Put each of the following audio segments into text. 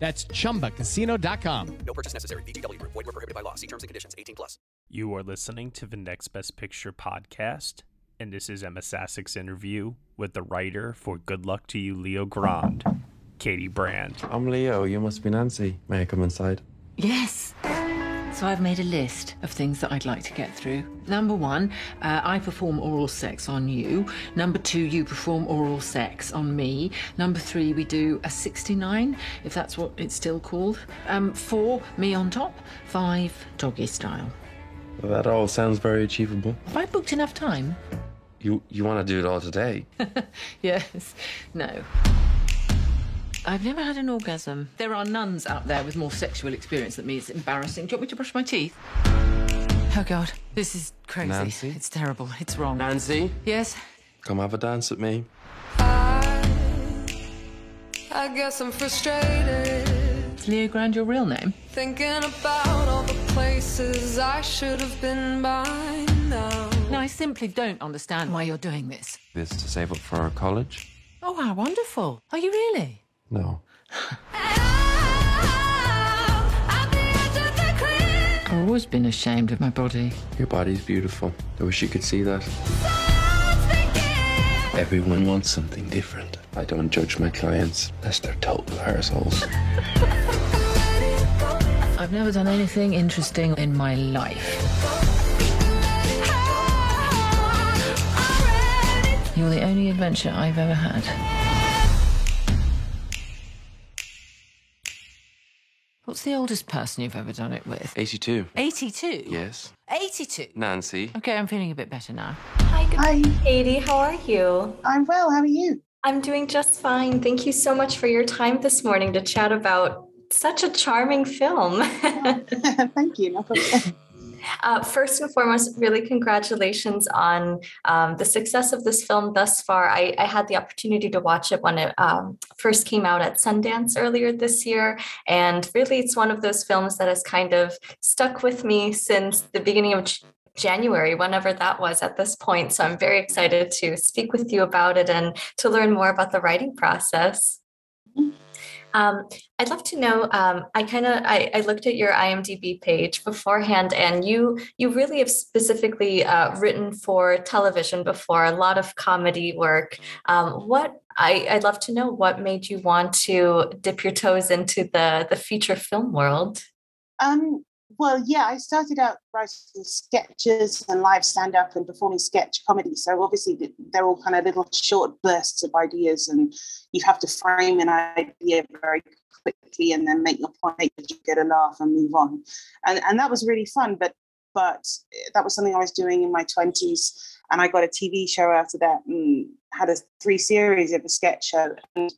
That's chumbacasino.com. No purchase necessary. VGW Group. Void were prohibited by law. See terms and conditions. 18 plus. You are listening to the Next Best Picture podcast, and this is Emma Sassik's interview with the writer for Good Luck to You, Leo Grande, Katy Brand. I'm Leo. You must be Nancy. May I come inside? Yes. So I've made a list of things that I'd like to get through. Number one, uh, I perform oral sex on you. Number two, you perform oral sex on me. Number three, we do a 69, if that's what it's still called. Um, four, me on top. Five, doggy style. That all sounds very achievable. Have I booked enough time? You you want to do it all today? Yes. No. I've never had an orgasm. There are nuns out there with more sexual experience than me. It's embarrassing. Do you want me to brush my teeth? Oh, God. This is crazy. Nancy? It's terrible. It's wrong. Nancy, Yes? come have a dance with me. I guess I'm frustrated, Is Leo Grande your real name? thinking about all the places I should have been by now. No, I simply don't understand why you're doing this. This to save up for our college? Oh, how wonderful. Are you really? No. I've always been ashamed of my body. Your body's beautiful. I wish you could see that. Everyone wants something different. I don't judge my clients unless they're total arseholes. I've never done anything interesting in my life. You're the only adventure I've ever had. What's the oldest person you've ever done it with? 82. 82? Yes. 82? Nancy. Okay, I'm feeling a bit better now. Hi, good Hi. Katy. How are you? I'm well. How are you? I'm doing just fine. Thank you so much for your time this morning to chat about such a charming film. Thank you. Uh, first and foremost, really congratulations on um, the success of this film thus far. I, I had the opportunity to watch it when it um, first came out at Sundance earlier this year. And really, it's one of those films that has kind of stuck with me since the beginning of January, whenever that was at this point. So I'm very excited to speak with you about it and to learn more about the writing process. Um, I'd love to know. Um, I kind of I, I looked at your IMDb page beforehand, and you you really have specifically uh, written for television before. A lot of comedy work. Um, what I, I'd love to know what made you want to dip your toes into the the feature film world. Um, well, yeah, I started out writing sketches and live stand up and performing sketch comedy. So obviously, they're all kind of little short bursts of ideas, and you have to frame an idea very quickly and then make your point, get a laugh and move on. And and that was really fun. But but eh, that was something I was doing in my twenties, and I got a TV show out of that and had a three series of a sketch show. And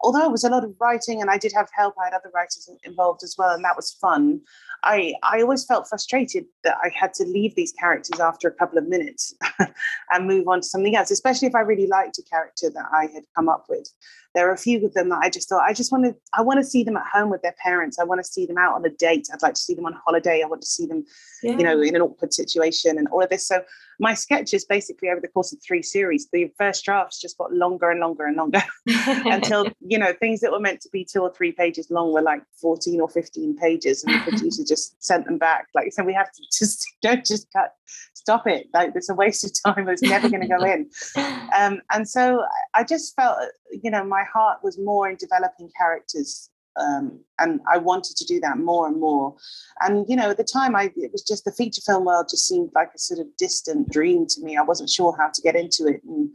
although it was a lot of writing and I did have help, I had other writers involved as well, and that was fun. I, I always felt frustrated that I had to leave these characters after a couple of minutes and move on to something else, especially if I really liked a character that I had come up with. There are a few of them that I just thought I just want to I want to see them at home with their parents. I want to see them out on a date. I'd like to see them on holiday. I want to see them, you know, in an awkward situation and all of this. So my sketches basically over the course of three series, the first drafts just got longer and longer and longer until you know things that were meant to be two or three pages long were like 14 or 15 pages and the producer just sent them back like so we have to just don't just cut stop it like it's a waste of time it's never going to go in um, and so i just felt you know my heart was more in developing characters um, and I wanted to do that more and more. And you know, at the time, I it was just the feature film world just seemed like a sort of distant dream to me. I wasn't sure how to get into it, and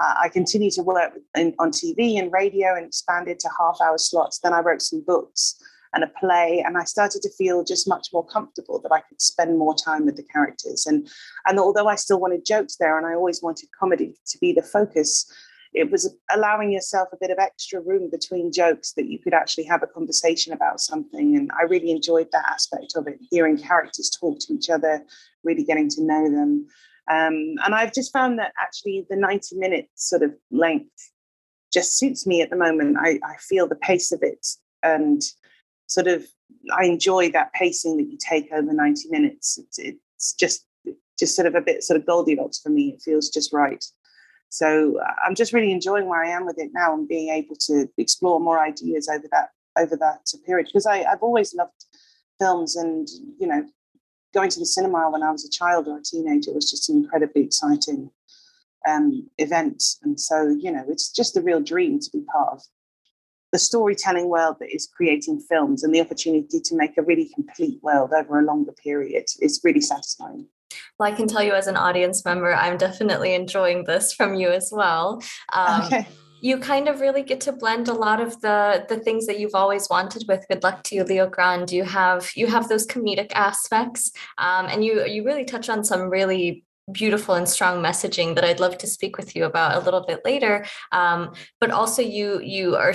uh, I continued to work in, on TV and radio and expanded to half-hour slots. Then I wrote some books and a play, and I started to feel just much more comfortable that I could spend more time with the characters. And and although I still wanted jokes there, and I always wanted comedy to be the focus it was allowing yourself a bit of extra room between jokes that you could actually have a conversation about something. And I really enjoyed that aspect of it, hearing characters talk to each other, really getting to know them. Um, and I've just found that actually the 90 minute sort of length just suits me at the moment. I, I feel the pace of it and sort of I enjoy that pacing that you take over 90 minutes. It's, it's just just sort of a bit sort of Goldilocks for me. It feels just right. So uh, I'm just really enjoying where I am with it now and being able to explore more ideas over that over that period because I, I've always loved films and you know going to the cinema when I was a child or a teenager was just an incredibly exciting um, event. And so, you know, it's just a real dream to be part of the storytelling world that is creating films and the opportunity to make a really complete world over a longer period is really satisfying. Well, I can tell you as an audience member, I'm definitely enjoying this from you as well. Um, okay you kind of really get to blend a lot of the the things that you've always wanted with good luck to you leo grande you have you have those comedic aspects um, and you you really touch on some really beautiful and strong messaging that I'd love to speak with you about a little bit later. Um, but also, you you are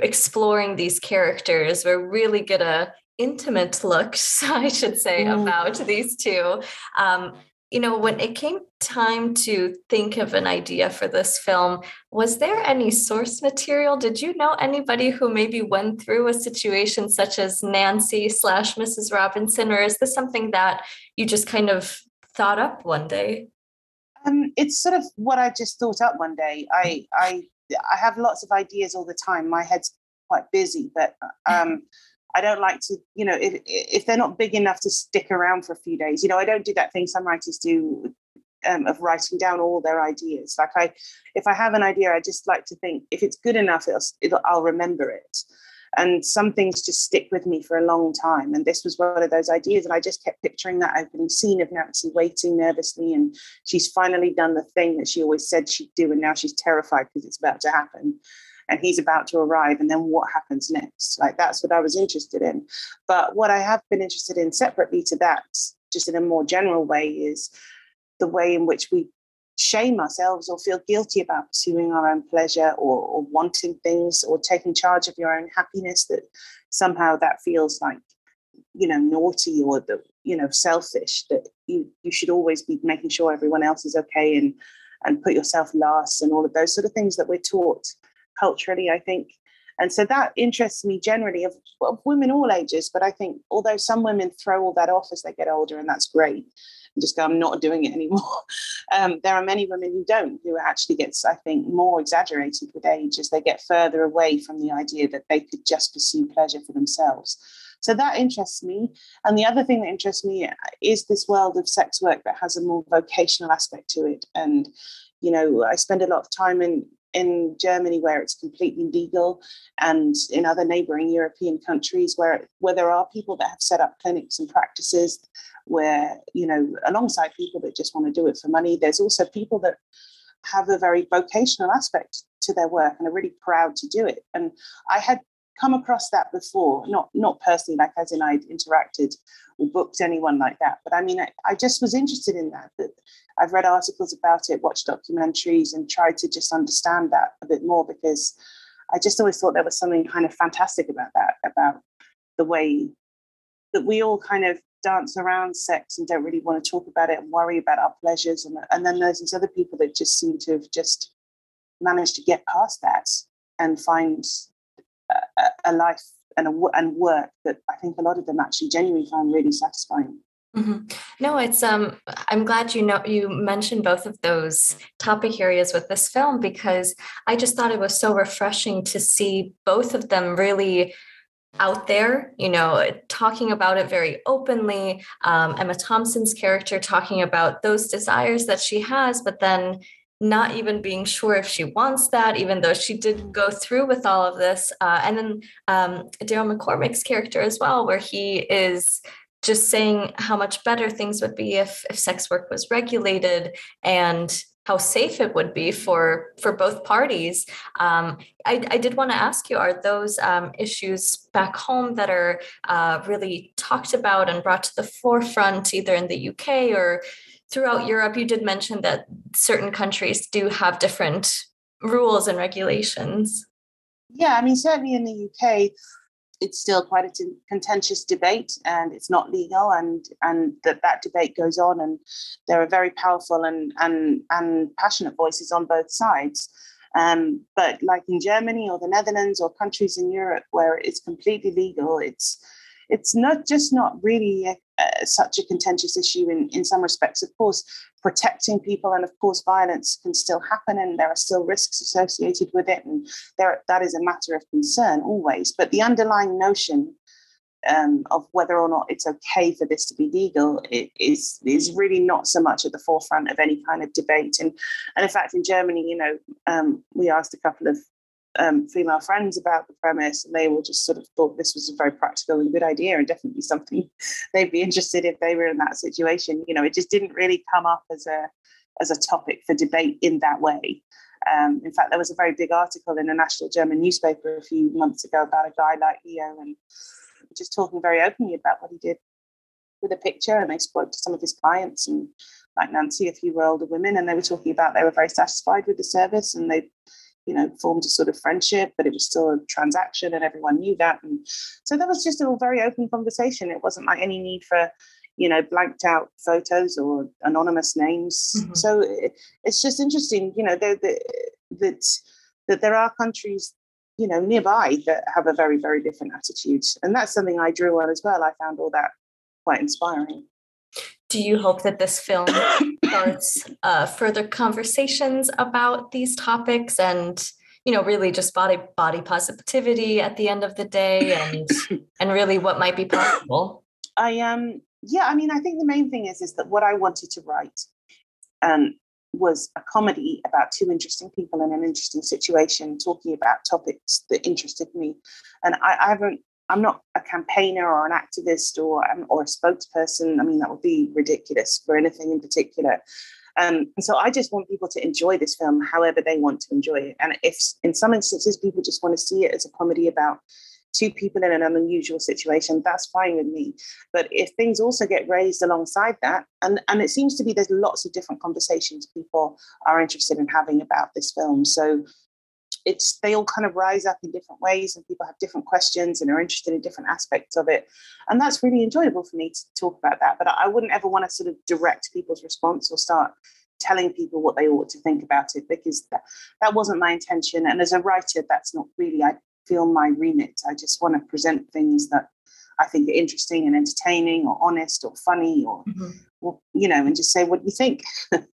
exploring these characters. We're really get a intimate look, I should say, mm. about these two. Um, you know, when it came time to think of an idea for this film, was there any source material? Did you know anybody who maybe went through a situation such as Nancy slash Mrs. Robinson, or is this something that you just kind of thought up one day? Um, it's sort of what I just thought up one day. I I I have lots of ideas all the time. My head's quite busy, but um, I don't like to, you know, if if they're not big enough to stick around for a few days, you know, I don't do that thing some writers do um, of writing down all their ideas. Like I, if I have an idea, I just like to think if it's good enough, it'll, it'll I'll remember it. And some things just stick with me for a long time. And this was one of those ideas and i just kept picturing that opening scene of nancy waiting nervously and she's finally done the thing that she always said she'd do and now she's terrified because it's about to happen and he's about to arrive and then what happens next? Like that's what i was interested in. But what i have been interested in separately to that just in a more general way is the way in which we shame ourselves or feel guilty about pursuing our own pleasure or, or wanting things or taking charge of your own happiness that somehow that feels like you know naughty or the you know selfish that you you should always be making sure everyone else is okay and and put yourself last and all of those sort of things that we're taught culturally i think and so that interests me generally of, of women all ages but i think although some women throw all that off as they get older and that's great and just go, I'm not doing it anymore. Um, there are many women who don't, who actually gets, I think, more exaggerated with age as they get further away from the idea that they could just pursue pleasure for themselves. So that interests me. And the other thing that interests me is this world of sex work that has a more vocational aspect to it. And, you know, I spend a lot of time in in Germany where it's completely legal and in other neighboring European countries where where there are people that have set up clinics and practices where, you know, alongside people that just want to do it for money, there's also people that have a very vocational aspect to their work and are really proud to do it. And I had come across that before, not not personally, like as in I'd interacted or booked anyone like that. But I mean, I, I just was interested in that. That I've read articles about it, watched documentaries, and tried to just understand that a bit more because I just always thought there was something kind of fantastic about that, about the way that we all kind of dance around sex and don't really want to talk about it and worry about our pleasures. And, and then there's these other people that just seem to have just managed to get past that and find a, a life and, a, and work that I think a lot of them actually genuinely find really satisfying. Mm-hmm. No, it's um I'm glad you know you mentioned both of those topic areas with this film because I just thought it was so refreshing to see both of them really out there, you know, talking about it very openly. Um, Emma Thompson's character talking about those desires that she has, but then not even being sure if she wants that, even though she did go through with all of this. Uh, and then um, Daryl McCormack's character as well, where he is just saying how much better things would be if, if sex work was regulated and how safe it would be for for both parties. Um, I, I, did want to ask you: Are those um, issues back home that are uh, really talked about and brought to the forefront, either in the UK or throughout Europe? You did mention that certain countries do have different rules and regulations? Yeah, I mean, certainly in the UK, it's still quite a t- contentious debate and it's not legal and and that that debate goes on and there are very powerful and and and passionate voices on both sides um, but like in germany or the netherlands or countries in europe where it's completely legal it's it's not just not really a, a, such a contentious issue in, in some respects. Of course, protecting people and of course violence can still happen and there are still risks associated with it. And there, that is a matter of concern always. But the underlying notion um, of whether or not it's okay for this to be legal is is really not so much at the forefront of any kind of debate. And and in fact, in Germany, you know, um, we asked a couple of um, female friends about the premise, and they all just sort of thought this was a very practical and good idea, and definitely something they'd be interested if they were in that situation. You know, it just didn't really come up as a as a topic for debate in that way. Um, in fact, there was a very big article in a national German newspaper a few months ago about a guy like Leo and just talking very openly about what he did with a picture. And they spoke to some of his clients and like Nancy, a few were older women, and they were talking about they were very satisfied with the service and they you know, formed a sort of friendship, but it was still a transaction and everyone knew that. And so that was just a very open conversation. It wasn't like any need for, you know, blanked out photos or anonymous names. Mm-hmm. So it, it's just interesting, you know, that, that, that there are countries, you know, nearby that have a very, very different attitude. And that's something I drew on as well. I found all that quite inspiring do you hope that this film starts uh, further conversations about these topics and you know really just body body positivity at the end of the day and and really what might be possible? I um yeah i mean i think the main thing is is that what i wanted to write um was a comedy about two interesting people in an interesting situation talking about topics that interested me. And I, I haven't I'm not a campaigner or an activist or um, or a spokesperson. I mean, that would be ridiculous for anything in particular. Um, and so I just want people to enjoy this film however they want to enjoy it. And if in some instances people just want to see it as a comedy about two people in an unusual situation, that's fine with me. But if things also get raised alongside that, and, and it seems to be there's lots of different conversations people are interested in having about this film. So it's they all kind of rise up in different ways and people have different questions and are interested in different aspects of it. And that's really enjoyable for me to talk about that but i wouldn't ever want to sort of direct people's response or start telling people what they ought to think about it because that, that wasn't my intention. And as a writer that's not really i feel my remit. I just want to present things that i think are interesting and entertaining or honest or funny or, mm-hmm. or you know and just say what do you think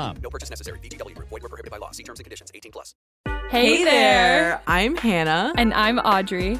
No purchase necessary. VGW. Void were prohibited by law. See terms and conditions. 18 plus. Hey, hey there. I'm Hannah. And I'm Audrey.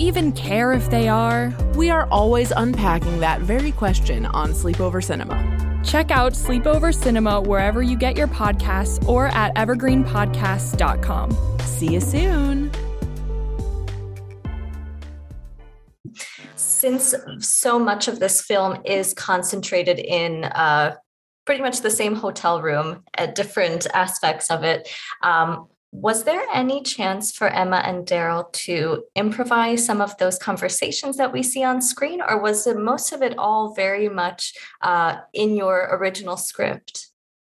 even care if they are? We are always unpacking that very question on Sleepover Cinema. Check out Sleepover Cinema wherever you get your podcasts or at evergreenpodcasts.com. See you soon. Since so much of this film is concentrated in uh, pretty much the same hotel room at different aspects of it, um, was there any chance for Emma and Daryl to improvise some of those conversations that we see on screen, or was it most of it all very much uh, in your original script?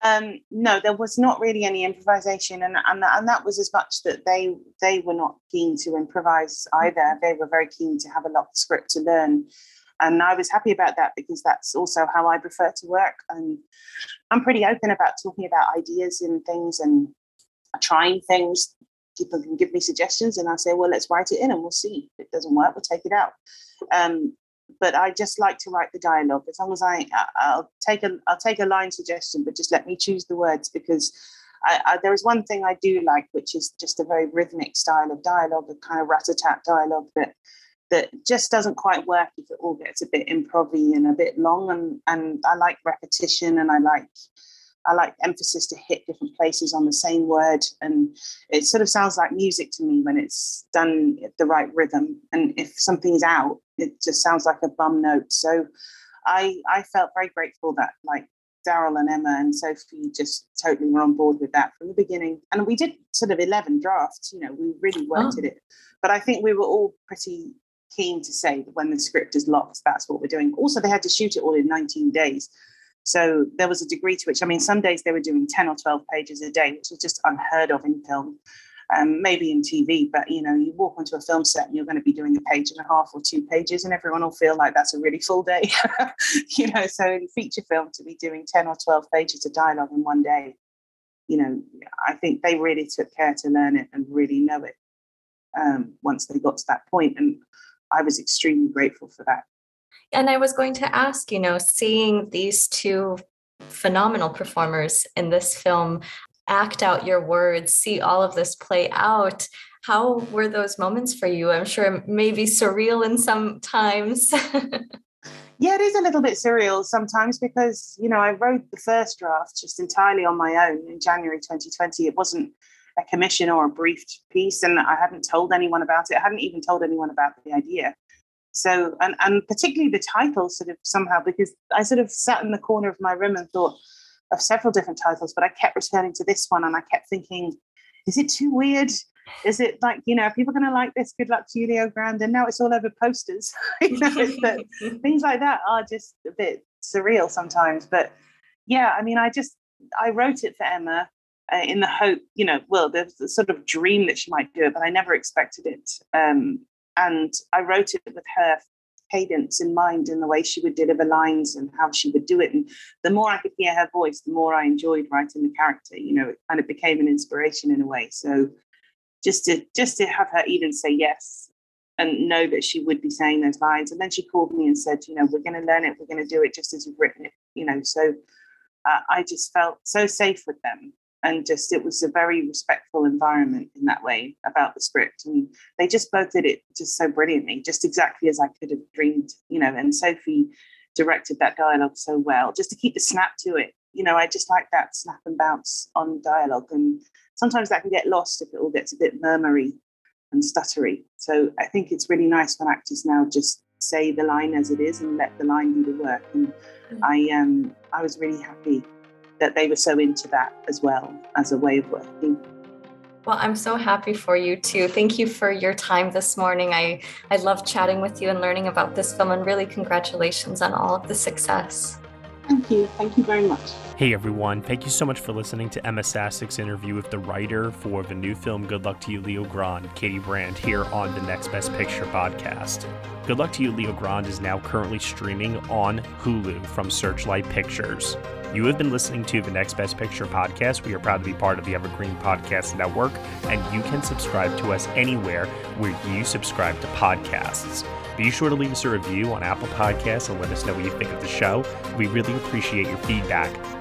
Um, no, there was not really any improvisation, and, and and that was as much that they they were not keen to improvise either. They were very keen to have a lot of script to learn, and I was happy about that because that's also how I prefer to work. And I'm pretty open about talking about ideas and things, and trying things. People can give me suggestions, and I say, well, let's write it in, and we'll see. If it doesn't work, we'll take it out. Um, but I just like to write the dialogue. As long as I, I'll take a, I'll take a line suggestion, but just let me choose the words because I, I, there is one thing I do like, which is just a very rhythmic style of dialogue, a kind of rat-a-tat dialogue that that just doesn't quite work if it all gets a bit improv and a bit long. And and I like repetition and I like I like emphasis to hit different places on the same word. And it sort of sounds like music to me when it's done at the right rhythm. And if something's out, it just sounds like a bum note. So I I felt very grateful that like Daryl and Emma and Sophie just totally were on board with that from the beginning. And we did sort of 11 drafts, you know, we really oh. worked oh. at it. But I think we were all pretty keen to say that when the script is locked, that's what we're doing. Also, they had to shoot it all in 19 days. So there was a degree to which, I mean, some days they were doing 10 or 12 pages a day, which was just unheard of in film. Um, maybe in TV, but you know, you walk onto a film set and you're going to be doing a page and a half or two pages, and everyone will feel like that's a really full day. you know, so in feature film to be doing 10 or 12 pages of dialogue in one day, you know, I think they really took care to learn it and really know it um, once they got to that point. And I was extremely grateful for that. And I was going to ask, you know, seeing these two phenomenal performers in this film act out your words, see all of this play out. How were those moments for you? I'm sure maybe surreal in some times. yeah, it is a little bit surreal sometimes because, you know, I wrote the first draft just entirely on my own in January 2020. It wasn't a commission or a briefed piece, and I hadn't told anyone about it. I hadn't even told anyone about the idea. So, and, and particularly the title sort of somehow, because I sort of sat in the corner of my room and thought of several different titles, but I kept returning to this one and I kept thinking, is it too weird? Is it like, you know, are people going to like this? Good luck to you, Leo Grande. And now it's all over posters. you know, that, things like that are just a bit surreal sometimes. But yeah, I mean, I just, I wrote it for Emma uh, in the hope, you know, well, there's a sort of dream that she might do it, but I never expected it. Um, and I wrote it with her cadence in mind in the way she would deliver lines and how she would do it. And the more I could hear her voice, the more I enjoyed writing the character. You know, it kind of became an inspiration in a way. So just to just to have her even say yes and know that she would be saying those lines. And then she called me and said, you know, we're going to learn it. We're going to do it just as you've written it. You know, so uh, I just felt so safe with them and just it was a very respectful environment in that way about the script. And they just both did it just so brilliantly just exactly as i could have dreamed you know and sophie directed that dialogue so well just to keep the snap to it. You know i just like that snap and bounce on dialogue and sometimes that can get lost if it all gets a bit murmury and stuttery. So i think it's really nice when actors now just say the line as it is and let the line do the work. And mm. i um i was really happy that they were so into that as well as a way of working. Well, I'm so happy for you too. Thank you for your time this morning. I, I love chatting with you and learning about this film, and really congratulations on all of the success. Thank you. Thank you very much. Hey everyone, thank you so much for listening to Emma Sassik's interview with the writer for the new film Good Luck to You, Leo Grande, Katy Brand, here on the Next Best Picture podcast. Good Luck to You, Leo Grande is now currently streaming on Hulu from Searchlight Pictures. You have been listening to the Next Best Picture podcast. We are proud to be part of the Evergreen Podcast Network, and you can subscribe to us anywhere where you subscribe to podcasts. Be sure to leave us a review on Apple Podcasts and let us know what you think of the show. We really appreciate your feedback